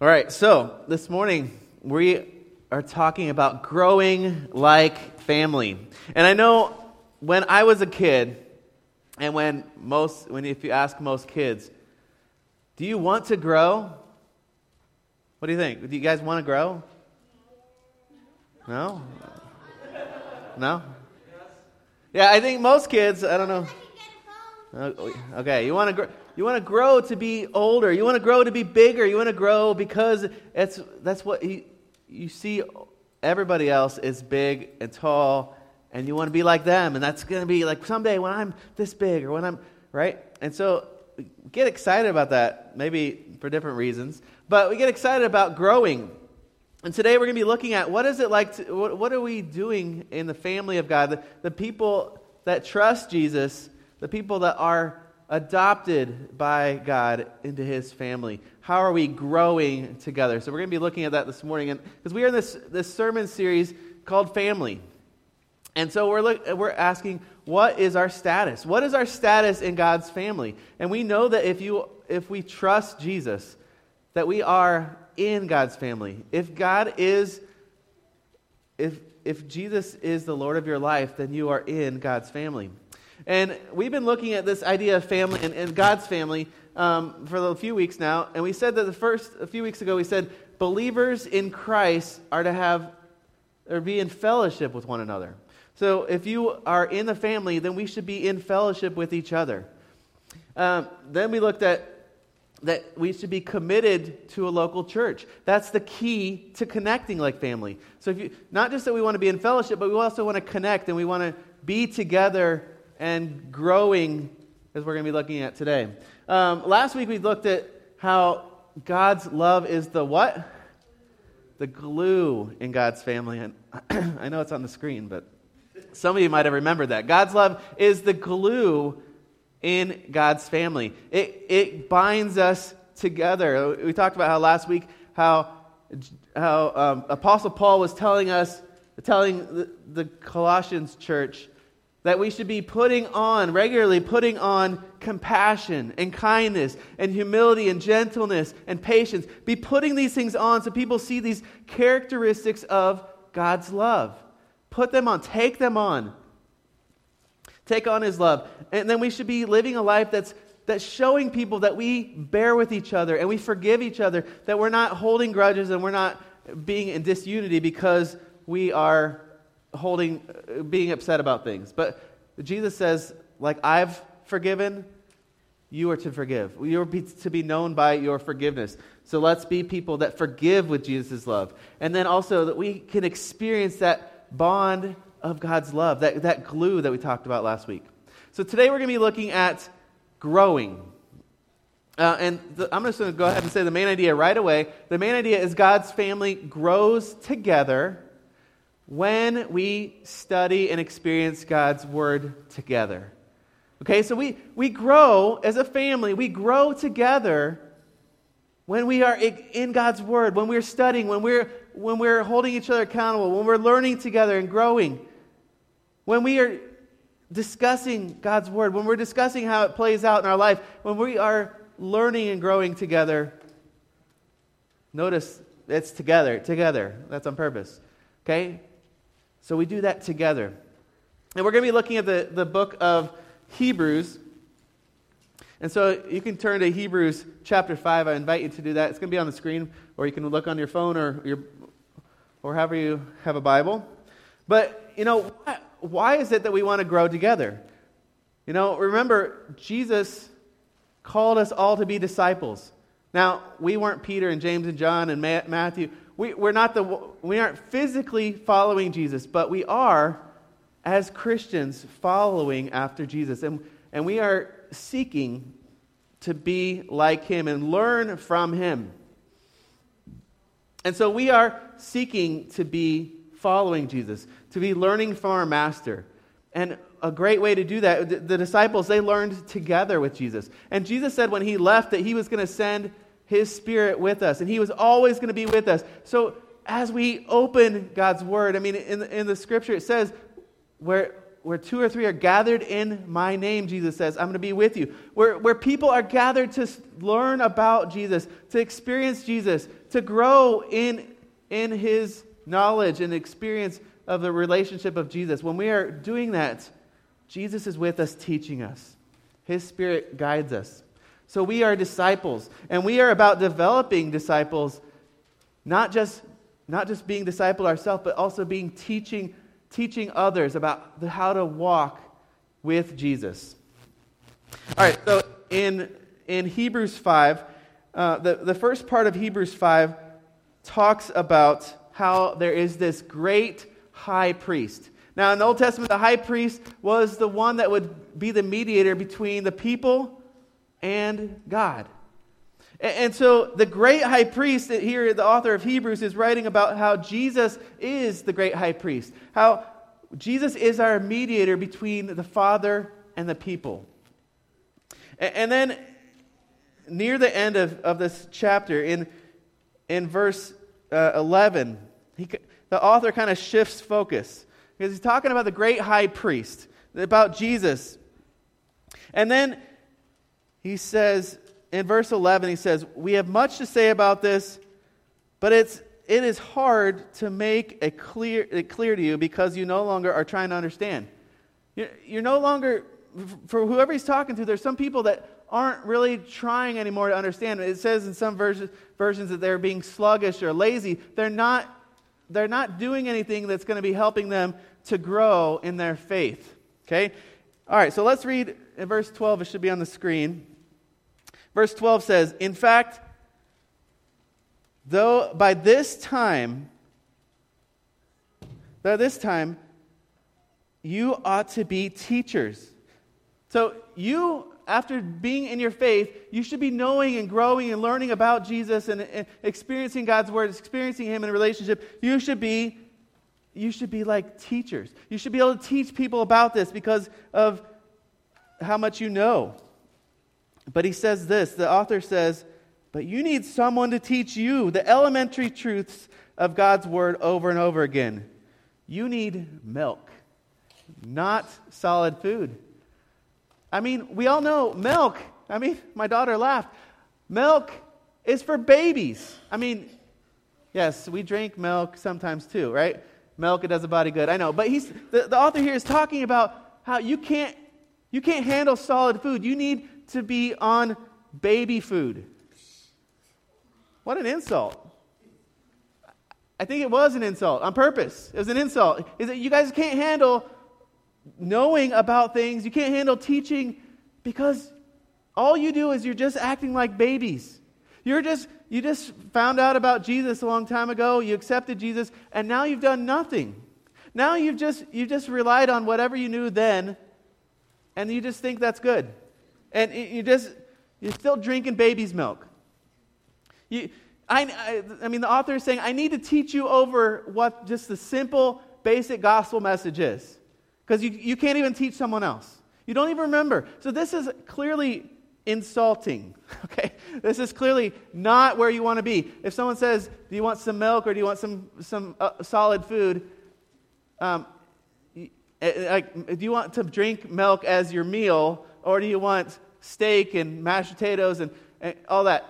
All right, so this morning we are talking about growing like family. And I know when I was a kid, and when most, when if you ask most kids, do you want to grow? What do you think? Do you guys want to grow? No? No? Yeah, I think most kids, I don't know. Uh, okay, you want to grow. You want to grow to be older. You want to grow to be bigger. You want to grow because it's, that's what you, you see everybody else is big and tall, and you want to be like them. And that's going to be like someday when I'm this big or when I'm, right? And so get excited about that, maybe for different reasons. But we get excited about growing. And today we're going to be looking at what is it like, to, what, what are we doing in the family of God? The, the people that trust Jesus, the people that are adopted by God into his family? How are we growing together? So we're going to be looking at that this morning and because we are in this, this sermon series called Family. And so we're, look, we're asking, what is our status? What is our status in God's family? And we know that if, you, if we trust Jesus, that we are in God's family. If God is, if, if Jesus is the Lord of your life, then you are in God's family. And we've been looking at this idea of family and, and God's family um, for a few weeks now. And we said that the first, a few weeks ago, we said believers in Christ are to have or be in fellowship with one another. So if you are in the family, then we should be in fellowship with each other. Um, then we looked at that we should be committed to a local church. That's the key to connecting like family. So if you not just that we want to be in fellowship, but we also want to connect and we want to be together and growing as we're going to be looking at today. Um, last week we looked at how God's love is the what? The glue in God's family. And I know it's on the screen, but some of you might have remembered that. God's love is the glue in God's family. It, it binds us together. We talked about how last week how, how um, Apostle Paul was telling us, telling the, the Colossians church that we should be putting on, regularly putting on compassion and kindness and humility and gentleness and patience. Be putting these things on so people see these characteristics of God's love. Put them on, take them on. Take on His love. And then we should be living a life that's, that's showing people that we bear with each other and we forgive each other, that we're not holding grudges and we're not being in disunity because we are holding, being upset about things. But Jesus says, like I've forgiven, you are to forgive. You are to be known by your forgiveness. So let's be people that forgive with Jesus' love. And then also that we can experience that bond of God's love, that, that glue that we talked about last week. So today we're going to be looking at growing. Uh, and the, I'm just going to go ahead and say the main idea right away. The main idea is God's family grows together when we study and experience God's Word together. Okay, so we, we grow as a family, we grow together when we are in God's Word, when we're studying, when we're, when we're holding each other accountable, when we're learning together and growing, when we are discussing God's Word, when we're discussing how it plays out in our life, when we are learning and growing together. Notice it's together, together. That's on purpose. Okay? So we do that together. And we're going to be looking at the, the book of Hebrews. And so you can turn to Hebrews chapter 5. I invite you to do that. It's going to be on the screen, or you can look on your phone or, your, or however you have a Bible. But, you know, why, why is it that we want to grow together? You know, remember, Jesus called us all to be disciples. Now, we weren't Peter and James and John and Matthew we, we're not the, we aren't physically following Jesus, but we are, as Christians, following after Jesus. And, and we are seeking to be like him and learn from him. And so we are seeking to be following Jesus, to be learning from our master. And a great way to do that, the, the disciples, they learned together with Jesus. And Jesus said when he left that he was going to send his Spirit with us, and He was always going to be with us. So as we open God's Word, I mean, in in the Scripture it says, where where two or three are gathered in my name, Jesus says, I'm going to be with you. Where, where people are gathered to learn about Jesus, to experience Jesus, to grow in, in his knowledge and experience of the relationship of Jesus. When we are doing that, Jesus is with us teaching us. His Spirit guides us. So we are disciples, and we are about developing disciples, not just, not just being discipled ourselves, but also being teaching, teaching others about the, how to walk with Jesus. All right, so in, in Hebrews 5, uh, the, the first part of Hebrews 5 talks about how there is this great high priest. Now, in the Old Testament, the high priest was the one that would be the mediator between the people and God. And so the great high priest, here the author of Hebrews is writing about how Jesus is the great high priest, how Jesus is our mediator between the Father and the people. And then near the end of, of this chapter, in, in verse uh, 11, he, the author kind of shifts focus because he's talking about the great high priest, about Jesus. And then he says, in verse 11, he says, We have much to say about this, but it's, it is hard to make it clear, it clear to you because you no longer are trying to understand. You're, you're no longer, for whoever he's talking to, there's some people that aren't really trying anymore to understand. It says in some versions, versions that they're being sluggish or lazy. They're not, they're not doing anything that's going to be helping them to grow in their faith. Okay? All right, so let's read in verse 12. It should be on the screen. Verse 12 says, In fact, though by this time, by this time, you ought to be teachers. So you, after being in your faith, you should be knowing and growing and learning about Jesus and, and experiencing God's word, experiencing Him in a relationship. You should be you should be like teachers. You should be able to teach people about this because of how much you know. But he says this the author says, But you need someone to teach you the elementary truths of God's word over and over again. You need milk, not solid food. I mean, we all know milk. I mean, my daughter laughed. Milk is for babies. I mean, yes, we drink milk sometimes too, right? Milk, it does a body good. I know. But he's, the, the author here is talking about how you can't, you can't handle solid food. You need to be on baby food. What an insult. I think it was an insult on purpose. It was an insult. Is that you guys can't handle knowing about things, you can't handle teaching because all you do is you're just acting like babies. You're just you just found out about Jesus a long time ago, you accepted Jesus, and now you've done nothing. Now you've just you just relied on whatever you knew then, and you just think that's good. And you just, you're still drinking baby's milk. You, I, I, I mean, the author is saying, I need to teach you over what just the simple, basic gospel message is. Because you, you can't even teach someone else. You don't even remember. So this is clearly insulting. Okay? This is clearly not where you want to be. If someone says, Do you want some milk or do you want some, some uh, solid food? Um, Eh, eh, like, do you want to drink milk as your meal or do you want steak and mashed potatoes and, and all that?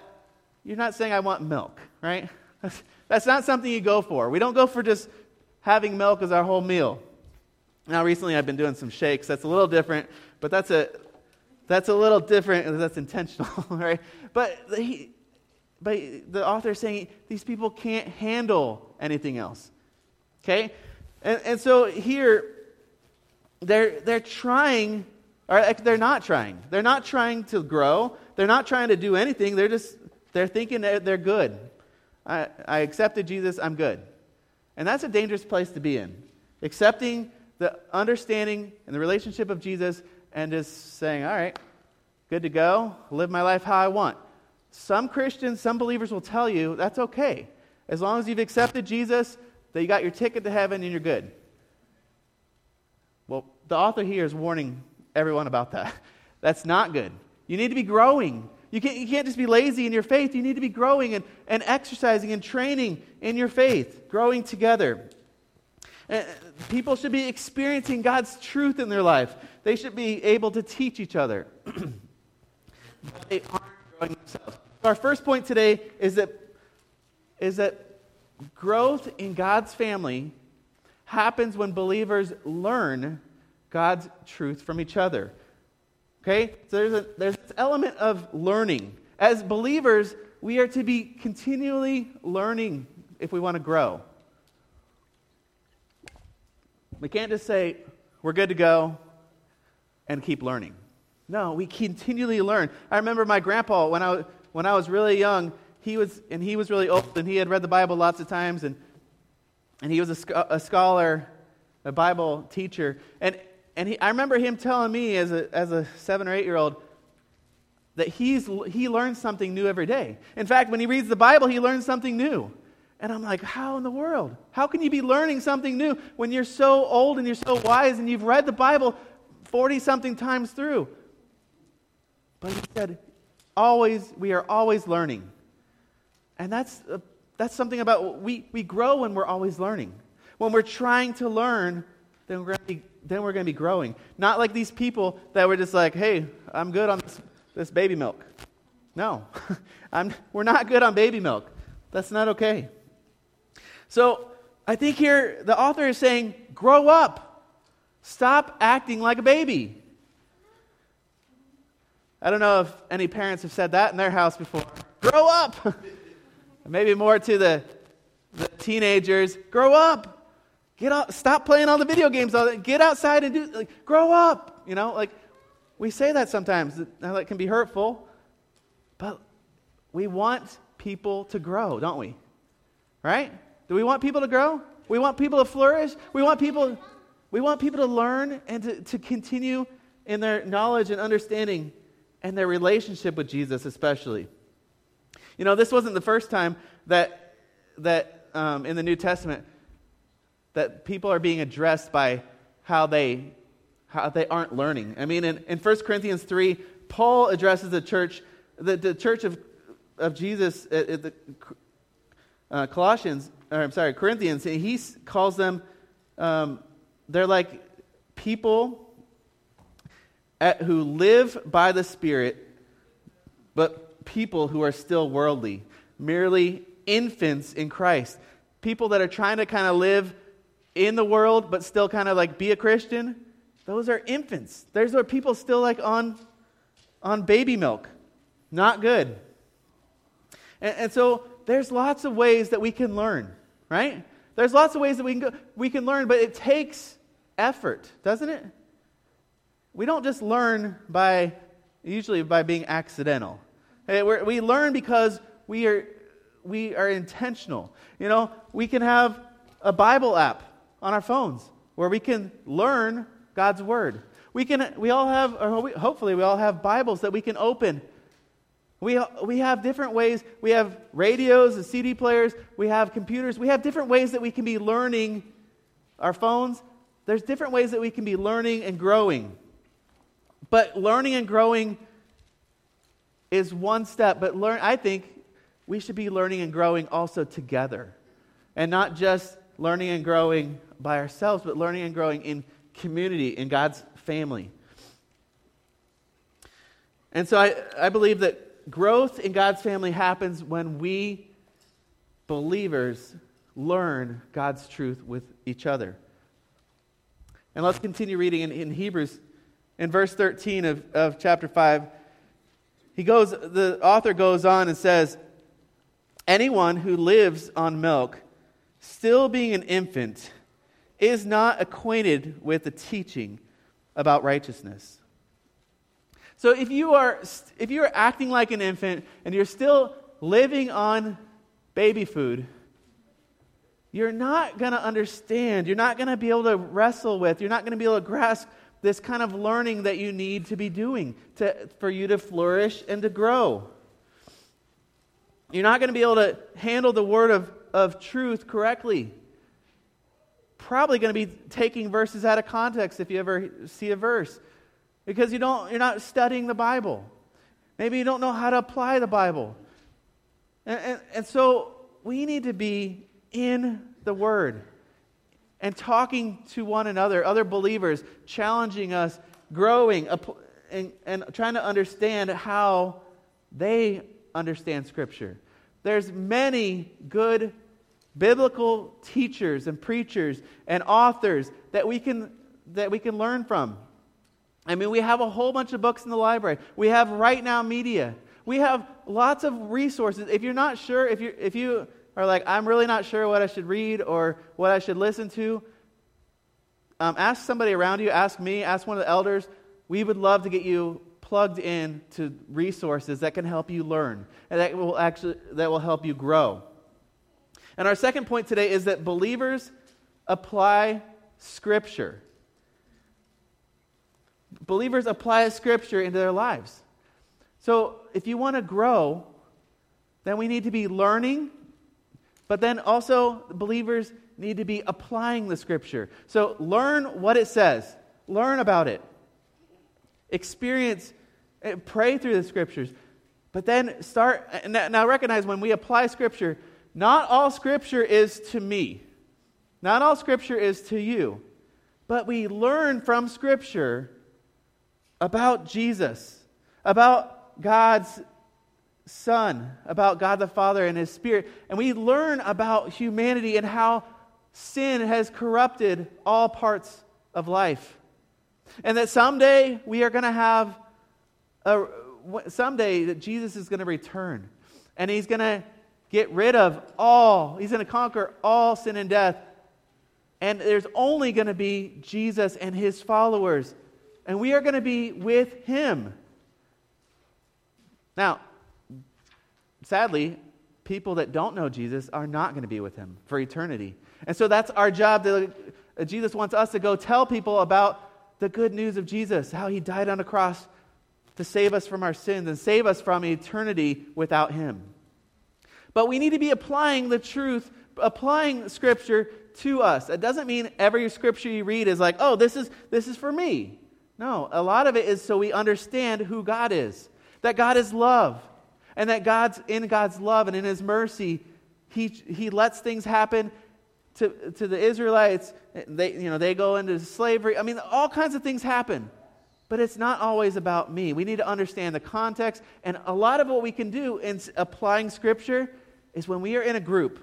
You're not saying, I want milk, right? That's, that's not something you go for. We don't go for just having milk as our whole meal. Now, recently I've been doing some shakes. That's a little different, but that's a, that's a little different. That's intentional, right? But, he, but the author is saying these people can't handle anything else. Okay? And, and so here, they're, they're trying or they're not trying. They're not trying to grow. They're not trying to do anything. They're just, they're thinking they're, they're good. I, I accepted Jesus, I'm good. And that's a dangerous place to be in. Accepting the understanding and the relationship of Jesus and just saying, all right, good to go, live my life how I want. Some Christians, some believers will tell you that's okay. As long as you've accepted Jesus, that you got your ticket to heaven and you're good. The author here is warning everyone about that. That's not good. You need to be growing. You can't, you can't just be lazy in your faith. You need to be growing and, and exercising and training in your faith, growing together. And people should be experiencing God's truth in their life. They should be able to teach each other. they aren't growing themselves. So our first point today is that, is that growth in God's family happens when believers learn God's truth from each other. Okay? So there's, a, there's this element of learning. As believers, we are to be continually learning if we want to grow. We can't just say, we're good to go and keep learning. No, we continually learn. I remember my grandpa, when I, when I was really young, he was, and he was really old, and he had read the Bible lots of times, and, and he was a, a scholar, a Bible teacher. And, and he, I remember him telling me as a, as a seven or eight year old that he's, he learns something new every day. In fact, when he reads the Bible, he learns something new. And I'm like, how in the world? How can you be learning something new when you're so old and you're so wise and you've read the Bible 40 something times through? But he said, always, we are always learning. And that's, uh, that's something about, we, we grow when we're always learning. When we're trying to learn, then we're going to be, then we're going to be growing. Not like these people that were just like, hey, I'm good on this, this baby milk. No, I'm, we're not good on baby milk. That's not okay. So I think here the author is saying, grow up. Stop acting like a baby. I don't know if any parents have said that in their house before. Grow up. Maybe more to the, the teenagers. Grow up. Get out, stop playing all the video games. All. Get outside and do. Like, grow up. You know, like we say that sometimes. Now that can be hurtful, but we want people to grow, don't we? Right? Do we want people to grow? We want people to flourish. We want people. We want people to learn and to, to continue in their knowledge and understanding and their relationship with Jesus, especially. You know, this wasn't the first time that, that um, in the New Testament that people are being addressed by how they, how they aren't learning. I mean, in, in 1 Corinthians 3, Paul addresses the church, the, the church of, of Jesus at, at the uh, Colossians, or I'm sorry, Corinthians, and he calls them, um, they're like people at, who live by the Spirit, but people who are still worldly, merely infants in Christ. People that are trying to kind of live in the world, but still kind of like be a Christian. Those are infants. Those are people still like on, on baby milk. Not good. And, and so there's lots of ways that we can learn, right? There's lots of ways that we can, go, we can learn, but it takes effort, doesn't it? we don't just learn by, usually by being accidental. Eh, we learn because we are, we are intentional. You know, we can have a Bible app on our phones where we can learn God's Word. We, can, we all have, or hopefully, we all have Bibles that we can open. We, we have different ways. We have radios and CD players. We have computers. We have different ways that we can be learning our phones. There's different ways that we can be learning and growing. But learning and growing is one step, but learn I think we should be learning and growing also together. And not just learning and growing by ourselves, but learning and growing in community, in God's family. And so I, I believe that growth in God's family happens when we believers learn God's truth with each other. And let's continue reading in, in Hebrews in verse 13 of, of chapter 5, he goes, the author goes on and says, Anyone who lives on milk, still being an infant, is not acquainted with the teaching about righteousness. So if you are if you are acting like an infant and you're still living on baby food, you're not going to understand. You're not going to be able to wrestle with. You're not going to be able to grasp this kind of learning that you need to be doing to, for you to flourish and to grow. You're not going to be able to handle the word of, of truth correctly. Probably going to be taking verses out of context if you ever see a verse because you don't, you're not studying the Bible. Maybe you don't know how to apply the Bible. And, and, and so we need to be in the Word. and talking to one another, other believers, challenging us, growing, and, and trying to understand how they understand Scripture. There's many good biblical teachers and preachers and authors that we can that we can learn from. I mean, we have a whole bunch of books in the library. We have RightNow Media. We have lots of resources. If you're not sure, if you if you are like, I'm really not sure what I should read or what I should listen to, um, ask somebody around you. Ask me. Ask one of the elders. We would love to get you plugged in to resources that can help you learn and that will actually that will help you grow. And our second point today is that believers apply scripture. Believers apply scripture into their lives. So, if you want to grow, then we need to be learning, but then also believers need to be applying the scripture. So, learn what it says, learn about it, experience Eh, pray through the scriptures. But then start, eh, now recognize when we apply scripture, not all scripture is to me. Not all scripture is to you. But we learn from scripture about Jesus, about God's Son, about God the Father and His Spirit. And we learn about humanity and how sin has corrupted all parts of life. And that someday we are going to have uh, someday that Jesus is going to return and he's going to get rid of all, he's going to conquer all sin and death. And there's only going to be Jesus and his followers. And we are going to be with him. Now, sadly, people that don't know Jesus are not going to be with him for eternity. And so that's our job. To, uh, Jesus wants us to go tell people about the good news of Jesus, how he died on a cross to save us from our sins and save us from eternity without Him. But we need to be applying the truth, applying Scripture to us. It doesn't mean every Scripture you read is like, oh, this is, this is for me. No, a lot of it is so we understand who God is, that God is love, and that God's in God's love and in His mercy, He, he lets things happen to, to the Israelites. They, you know, they go into slavery. I mean, all kinds of things happen. But it's not always about me. We need to understand the context. And a lot of what we can do in applying Scripture is when we are in a group,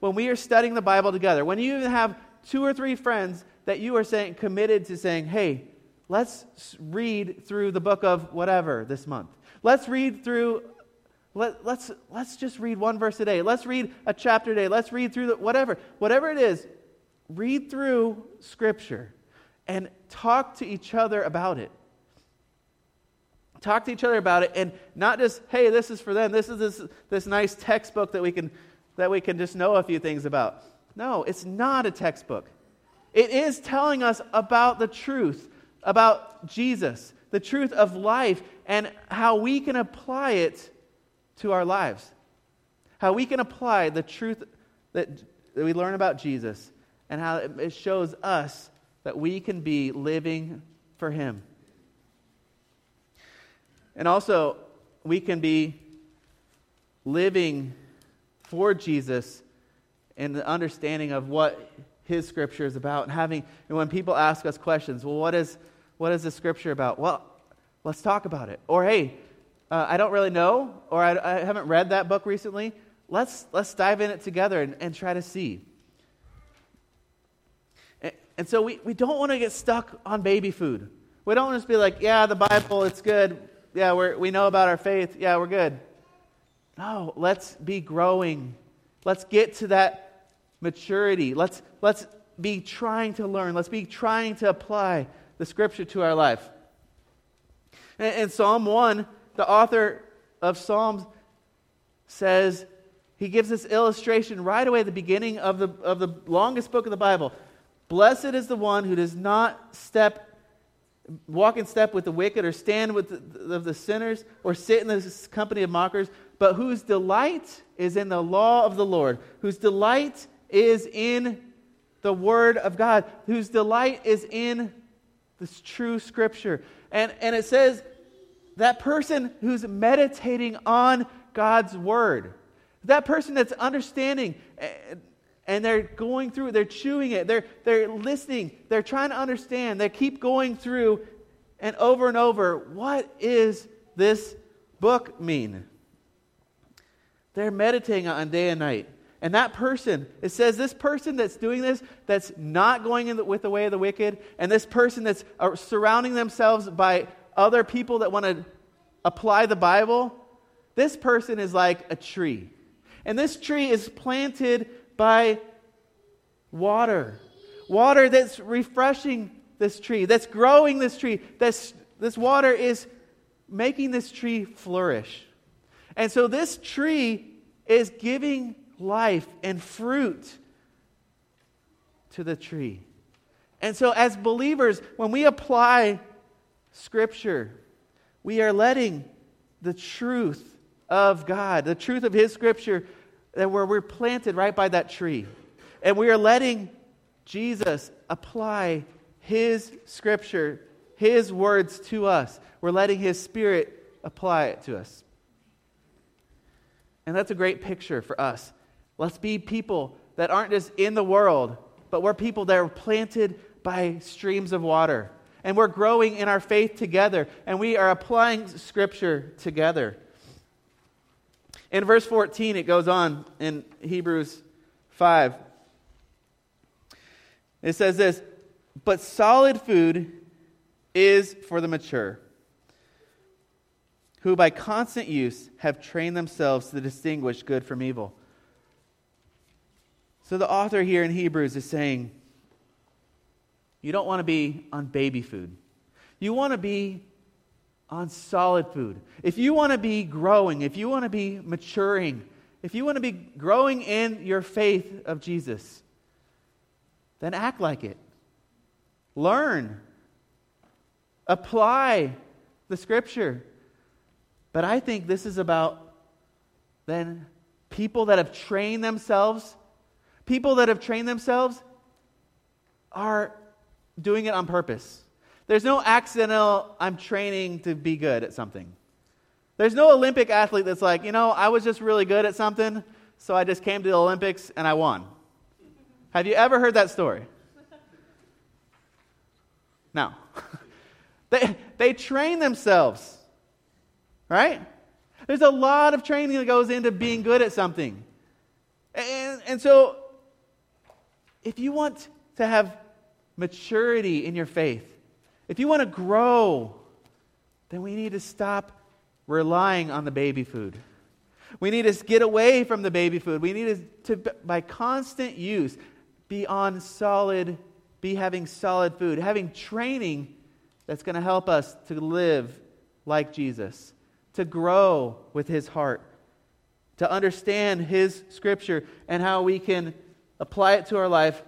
when we are studying the Bible together, when you have two or three friends that you are saying, committed to saying, hey, let's read through the book of whatever this month. Let's read through, let, let's, let's just read one verse a day. Let's read a chapter a day. Let's read through the, whatever. Whatever it is, read through Scripture and talk to each other about it talk to each other about it and not just hey this is for them. This is this, this nice textbook that we can that we can just know a few things about. No it's not a textbook. It is telling us about the truth about jesus the truth of life and how we can apply it to our lives. How we can apply the truth that, that we learn about jesus and how it shows us that we can be living for him and also, we can be living for Jesus in the understanding of what his scripture is about. And having and when people ask us questions well what is what is the scripture about? Well let's talk about it. Or hey uh, i don't really know or I, I, haven't read that book recently. Let's let's dive in it together and, and try to see. And, and so we, we don't want to get stuck on baby food. We don't want to just be like yeah the bible it's good yeah, we're, we know about our faith. Yeah, we're good. No, let's be growing. Let's get to that maturity. Let's, let's be trying to learn. Let's be trying to apply the scripture to our life. In, in Psalm 1, the author of Psalms says, he gives this illustration right away at the beginning of the, of the longest book of the Bible. Blessed is the one who does not step walk in step with the wicked or stand with the, the, sinners or sit in the company of mockers, but whose delight is in the law of the Lord, whose delight is in the word of God, whose delight is in this true scripture. And, and it says that person who's meditating on God's word, that person that's understanding eh, and they're going through, they're chewing it, they're, they're listening, they're trying to understand, they keep going through and over and over what is this book mean? They're meditating on day and night. And that person, it says this person that's doing this, that's not going in the, with the way of the wicked, and this person that's uh, surrounding themselves by other people that want to apply the Bible, this person is like a tree. And this tree is planted by water. Water that's refreshing this tree, that's growing this tree. This, this water is making this tree flourish. And so this tree is giving life and fruit to the tree. And so, as believers, when we apply Scripture, we are letting the truth of God, the truth of His Scripture, that where we're planted right by that tree. And we are letting Jesus apply His Scripture, His words to us. We're letting His Spirit apply it to us. And that's a great picture for us. Let's be people that aren't just in the world, but we're people that are planted by streams of water. And we're growing in our faith together, and we are applying Scripture together. In verse 14, it goes on in Hebrews 5. It says this But solid food is for the mature, who by constant use have trained themselves to distinguish good from evil. So the author here in Hebrews is saying, you don't want to be on baby food. You want to be on solid food. If you want to be growing, if you want to be maturing, if you want to be growing in your faith of Jesus, then act like it. Learn. Apply the scripture. But I think this is about then people that have trained themselves People that have trained themselves are doing it on purpose. There's no accidental, I'm training to be good at something. There's no Olympic athlete that's like, you know, I was just really good at something, so I just came to the Olympics and I won. Have you ever heard that story? No. they, they train themselves, right? There's a lot of training that goes into being good at something. And, and so if you want to have maturity in your faith, if you want to grow, then we need to stop relying on the baby food. We need to get away from the baby food. We need to, by constant use, be on solid, be having solid food, having training that's going to help us to live like Jesus, to grow with his heart, to understand his scripture and how we can apply it to our life,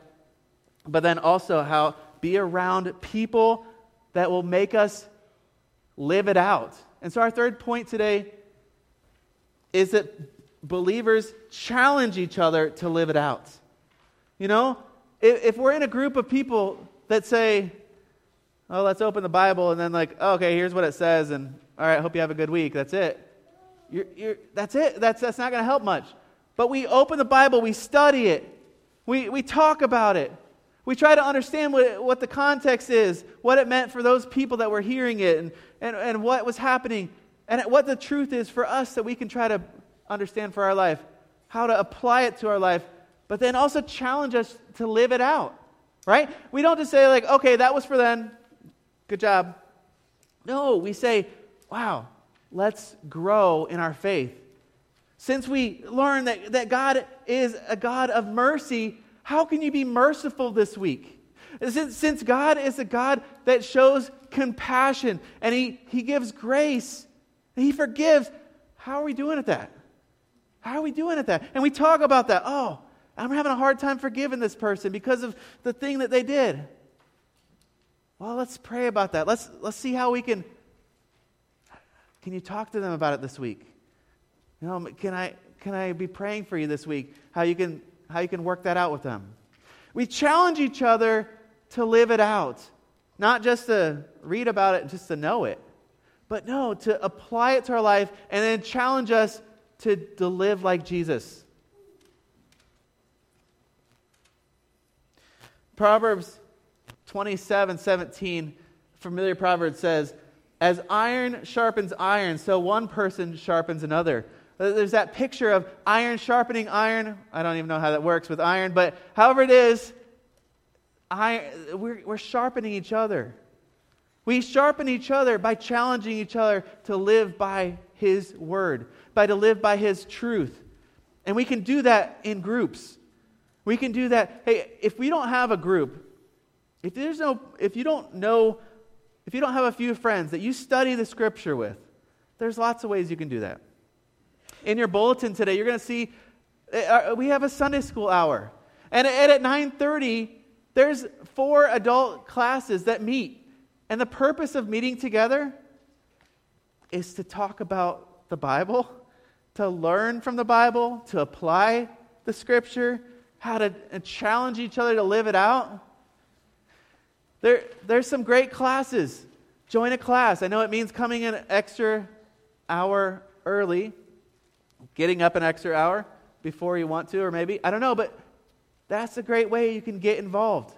but then also how be around people that will make us live it out. And so, our third point today is that believers challenge each other to live it out. You know, if, if we're in a group of people that say, oh, let's open the Bible, and then, like, oh, okay, here's what it says, and all right, hope you have a good week, that's it. You're, you're, that's it. That's, that's not going to help much. But we open the Bible, we study it, we, we talk about it. We try to understand what, what the context is, what it meant for those people that were hearing it, and, and, and what was happening, and what the truth is for us that we can try to understand for our life, how to apply it to our life, but then also challenge us to live it out, right? We don't just say, like, okay, that was for then, good job. No, we say, wow, let's grow in our faith. Since we learn that, that God is a God of mercy, how can you be merciful this week? Since, God is a God that shows compassion and he, he gives grace and He forgives, how are we doing at that? How are we doing at that? And we talk about that. Oh, I'm having a hard time forgiving this person because of the thing that they did. Well, let's pray about that. Let's, let's see how we can. Can you talk to them about it this week? You know, can I, can I be praying for you this week? How you can, how you can work that out with them. We challenge each other to live it out, not just to read about it, and just to know it, but no, to apply it to our life and then challenge us to, to live like Jesus. Proverbs 27 17, familiar proverb says, As iron sharpens iron, so one person sharpens another. There's that picture of iron sharpening iron. I don't even know how that works with iron, but however it is, iron, we're, we're sharpening each other. We sharpen each other by challenging each other to live by His word, by to live by His truth. And we can do that in groups. We can do that. Hey, if we don't have a group, if there's no if you don't know if you don't have a few friends that you study the scripture with, there's lots of ways you can do that. In your bulletin today, you're going to see uh, we have a Sunday school hour. And at 9:30, there's four adult classes that meet. And the purpose of meeting together is to talk about the Bible, to learn from the Bible, to apply the scripture, how to challenge each other to live it out. There, there's some great classes. Join a class. I know it means coming an extra hour early, getting up an extra hour before you want to, or maybe, I don't know, but that's a great way you can get involved.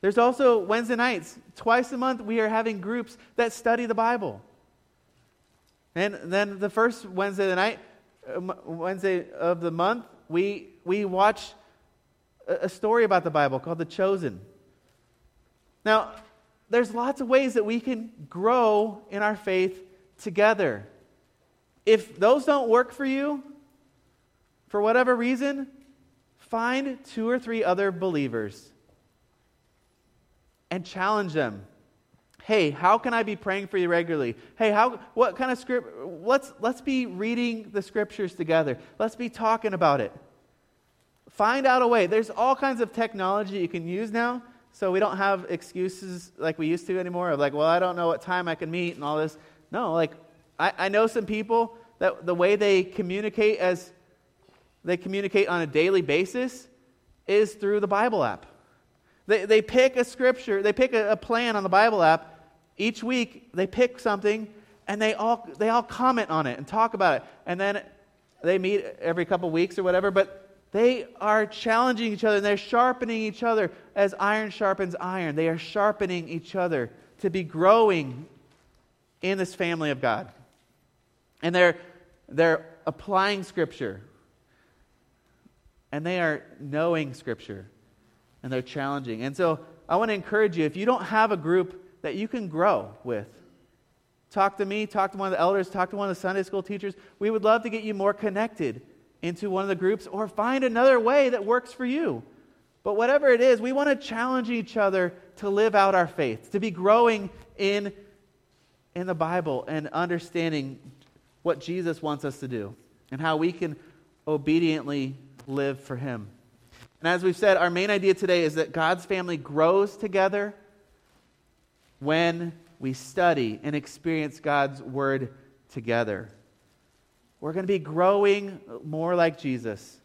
There's also Wednesday nights. Twice a month, we are having groups that study the Bible. And then the first Wednesday of the night, uh, Wednesday of the month, we, we watch a story about the Bible called The Chosen. Now, there's lots of ways that we can grow in our faith together. If those don't work for you, for whatever reason, find two or three other believers and challenge them. Hey, how can I be praying for you regularly? Hey, how what kind of script let's let's be reading the scriptures together. Let's be talking about it. Find out a way. There's all kinds of technology you can use now so we don't have excuses like we used to anymore of like, well, I don't know what time I can meet and all this. No, like, I, I know some people that the way they communicate as they communicate on a daily basis is through the Bible app. They, they pick a scripture, they pick a, a plan on the Bible app. Each week, they pick something and they all, they all comment on it and talk about it. And then they meet every couple weeks or whatever, but they are challenging each other and they're sharpening each other as iron sharpens iron. They are sharpening each other to be growing in this family of God. And they're, they're applying Scripture. And they are knowing Scripture. And they're challenging. And so I want to encourage you if you don't have a group that you can grow with, talk to me, talk to one of the elders, talk to one of the Sunday school teachers. We would love to get you more connected into one of the groups or find another way that works for you. But whatever it is, we want to challenge each other to live out our faith, to be growing in, in the Bible and understanding what Jesus wants us to do and how we can obediently live for Him. And as we've said, our main idea today is that God's family grows together when we study and experience God's Word together. We're going to be growing more like Jesus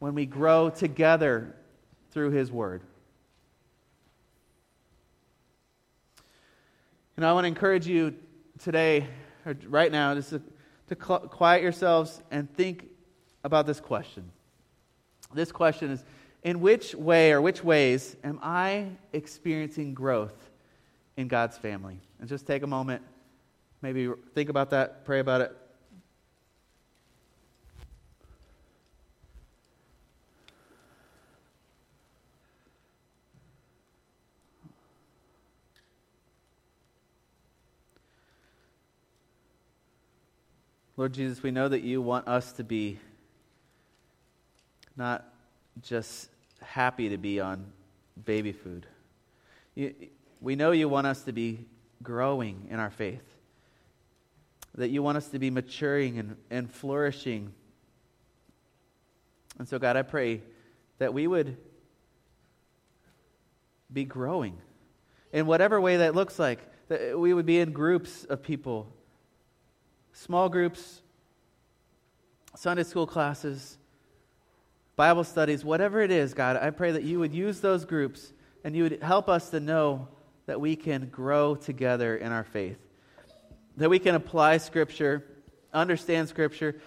when we grow together through His Word. And I want to encourage you today, or right now, just to, to quiet yourselves and think about this question. This question is In which way or which ways am I experiencing growth in God's family? And just take a moment, maybe think about that, pray about it. Lord Jesus, we know that you want us to be not just happy to be on baby food. You, we know you want us to be growing in our faith, that you want us to be maturing and, and flourishing. And so, God, I pray that we would be growing in whatever way that looks like, that we would be in groups of people small groups, Sunday school classes, Bible studies, whatever it is, God, I pray that you would use those groups and you would help us to know that we can grow together in our faith, that we can apply Scripture, understand Scripture,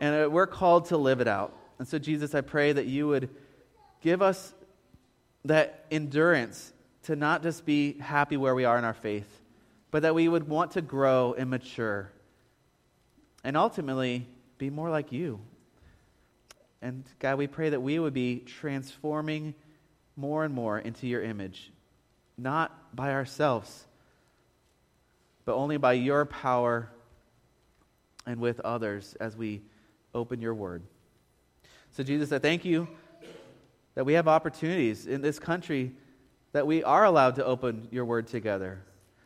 and we're called to live it out. And so, Jesus, I pray that you would give us that endurance to not just be happy where we are in our faith, but that we would want to grow and mature and ultimately be more like you. And God, we pray that we would be transforming more and more into your image, not by ourselves, but only by your power and with others as we open your word. So, Jesus, I thank you that we have opportunities in this country that we are allowed to open your word together,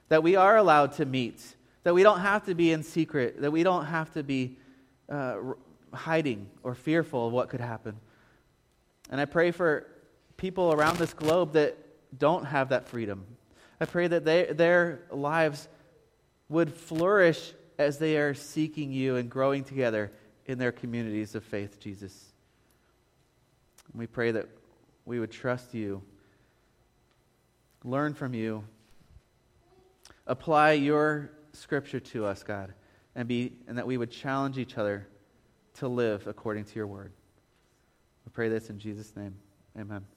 that we are allowed to meet, that we don't have to be in secret, that we don't have to be uh, hiding or fearful of what could happen. And I pray for people around this globe that don't have that freedom. I pray that they, their lives would flourish as they are seeking you and growing together in their communities of faith, Jesus. And we pray that we would trust you, learn from you, apply your scripture to us, God, and, be, and that we would challenge each other to live according to your word. We pray this in Jesus' name. Amen.